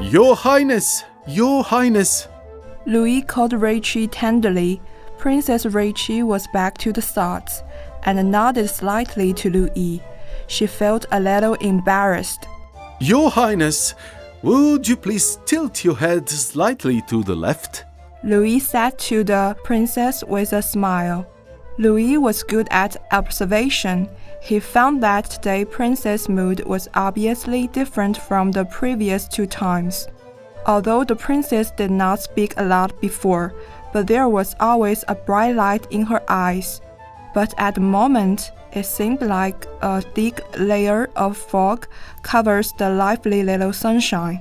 Your Highness, Your Highness. Louis called Ruiqi tenderly. Princess Ruiqi was back to the thoughts and nodded slightly to Louis. She felt a little embarrassed. Your Highness, would you please tilt your head slightly to the left? Louis said to the princess with a smile. Louis was good at observation. He found that today Princess' mood was obviously different from the previous two times. Although the princess did not speak a lot before, but there was always a bright light in her eyes. But at the moment, it seemed like a thick layer of fog covers the lively little sunshine.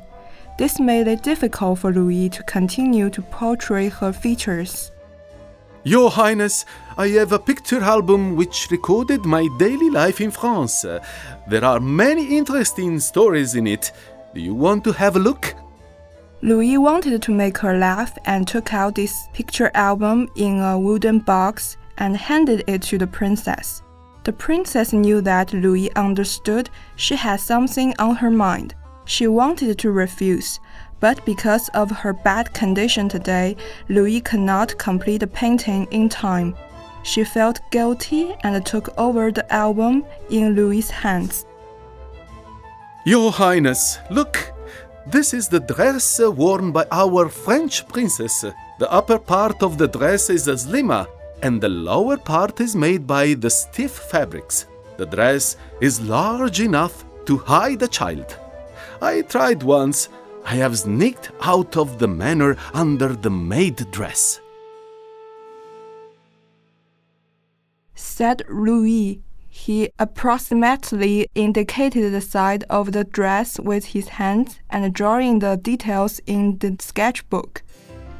This made it difficult for Louis to continue to portray her features. Your Highness, I have a picture album which recorded my daily life in France. There are many interesting stories in it. Do you want to have a look? Louis wanted to make her laugh and took out this picture album in a wooden box and handed it to the princess. The princess knew that Louis understood she had something on her mind. She wanted to refuse, but because of her bad condition today, Louis could not complete the painting in time. She felt guilty and took over the album in Louis's hands. Your Highness, look! This is the dress worn by our French princess. The upper part of the dress is a slimmer, and the lower part is made by the stiff fabrics. The dress is large enough to hide a child. I tried once. I have sneaked out of the manor under the maid dress. Said Louis. He approximately indicated the side of the dress with his hands and drawing the details in the sketchbook.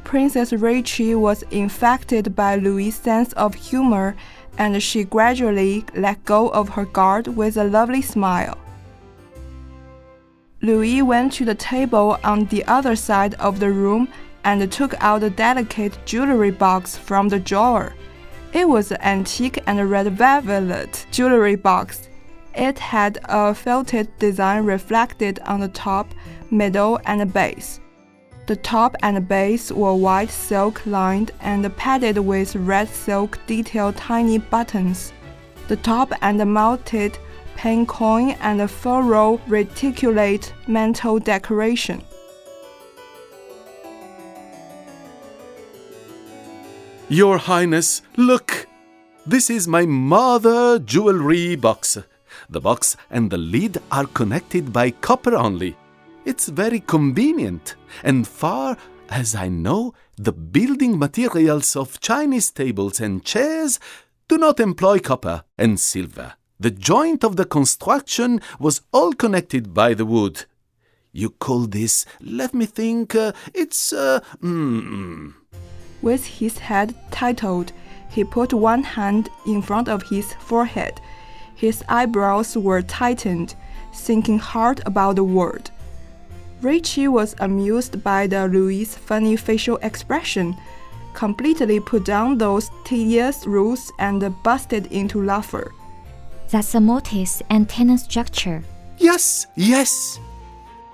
Princess Ruiqi was infected by Louis' sense of humor, and she gradually let go of her guard with a lovely smile. Louis went to the table on the other side of the room and took out a delicate jewelry box from the drawer. It was an antique and red velvet jewelry box. It had a felted design reflected on the top, middle, and base. The top and base were white silk lined and padded with red silk detailed tiny buttons. The top and mounted pin coin and a furrow reticulate mantle decoration. Your Highness, look! This is my mother jewelry box. The box and the lid are connected by copper only. It's very convenient, and far as I know, the building materials of Chinese tables and chairs do not employ copper and silver. The joint of the construction was all connected by the wood. You call this, let me think, uh, it's, uh, mm, With his head titled, he put one hand in front of his forehead. His eyebrows were tightened, thinking hard about the word. Ruiqi was amused by the Louis' funny facial expression, completely put down those tedious rules and busted into laughter. That's a mortise and tenon structure. yes, yes.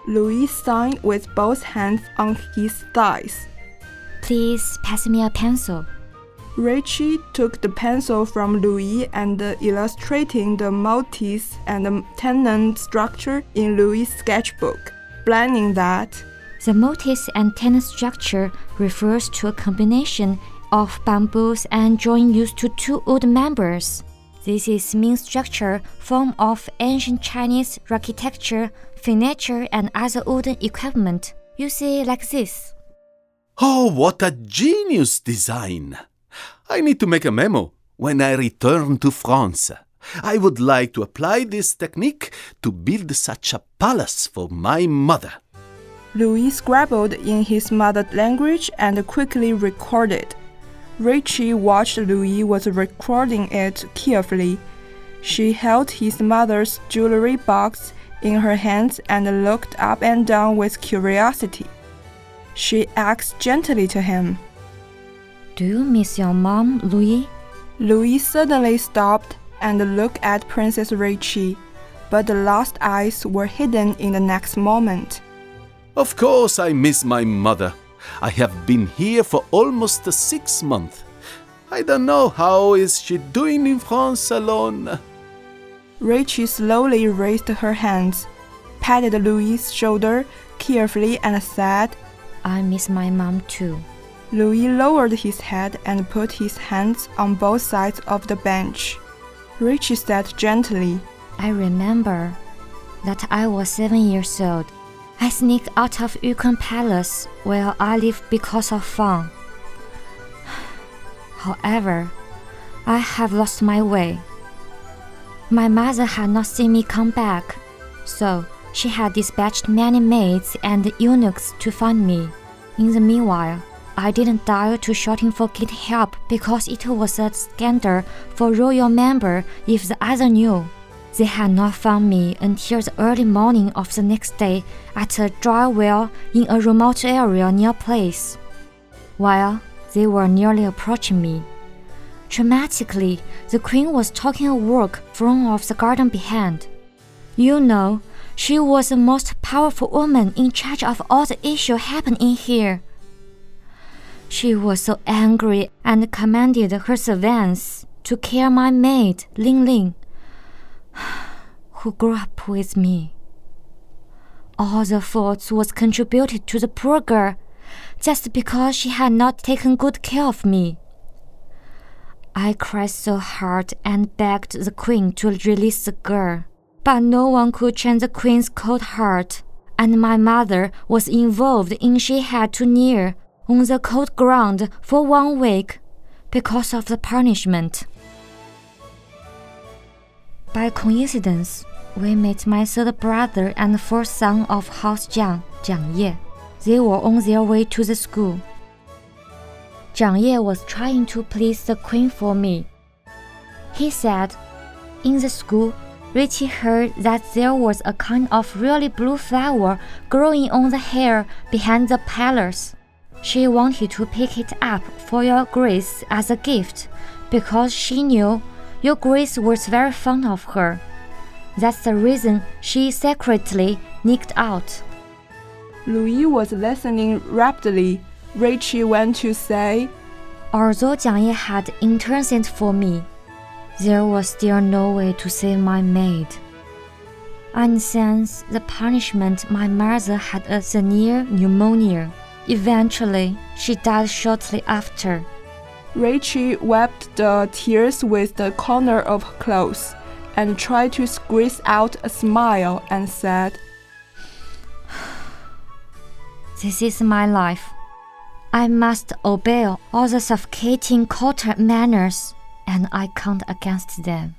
Louis signed with both hands on his thighs. Please pass me a pencil. Ruiqi took the pencil from Louis and illustrating the mortise and the tenon structure in Louis' sketchbook, planning that The mortise and tenon structure refers to a combination of bamboos and joint used to two wood members. This is mean structure form of ancient Chinese architecture, furniture, and other wooden equipment. You see like this. Oh, what a genius design! I need to make a memo when I return to France. I would like to apply this technique to build such a palace for my mother. Louis scribbled in his mother language and quickly recorded. Ruiqi watched Louis was recording it carefully. She held his mother's jewelry box in her hands and looked up and down with curiosity. She asked gently to him. Do you miss your mom, Louis? Louis suddenly stopped and looked at Princess Ruiqi, but the lost eyes were hidden in the next moment. Of course, I miss my mother. I have been here for almost six months. I don't know how is she doing in France alone. Ruiqi slowly raised her hands, patted Louis's shoulder carefully, and said, I miss my mom too. Louis lowered his head and put his hands on both sides of the bench. Ruiqi said gently, I remember that I was seven years old. I sneaked out of Yukon Palace where I live because of fun. However, I have lost my way. My mother had not seen me come back, so she had dispatched many maids and eunuchs to find me. In the meanwhile, I didn't dare to shout in for get help because it was a scandal for royal member if the other knew. They had not found me until the early morning of the next day at a dry well in a remote area near place. While they were nearly approaching me, dramatically, the queen was talking a work from off the garden behind. You know, she was the most powerful woman in charge of all the issues happening here. She was so angry and commanded her servants to kill my maid, Ling Ling, who grew up with me. All the fault was contributed to the poor girl just because she had not taken good care of me. I cried so hard and begged the queen to release the girl, but no one could change the queen's cold heart, and my mother was involved in she had to kneel on the cold ground for one week because of the punishment. By coincidence, we met my third brother and fourth son of House Jiang, Jiang Ye. They were on their way to the school. Jiang Ye was trying to please the queen for me. He said, In the school, Ruiqi heard that there was a kind of really blue flower growing on the hill behind the palace. She wanted to pick it up for your grace as a gift because she knew your grace was very fond of her. That's the reason she secretly nicked out. Louis was listening rapidly. Ruiqi went to say, Although Jiang Ye had interceded for me, there was still no way to save my maid. And since the punishment, my mother had a severe pneumonia. Eventually, she died shortly after. Ruiqi wiped the tears with the corner of her clothes and tried to squeeze out a smile and said, This is my life. I must obey all the suffocating court manners, and I count against them.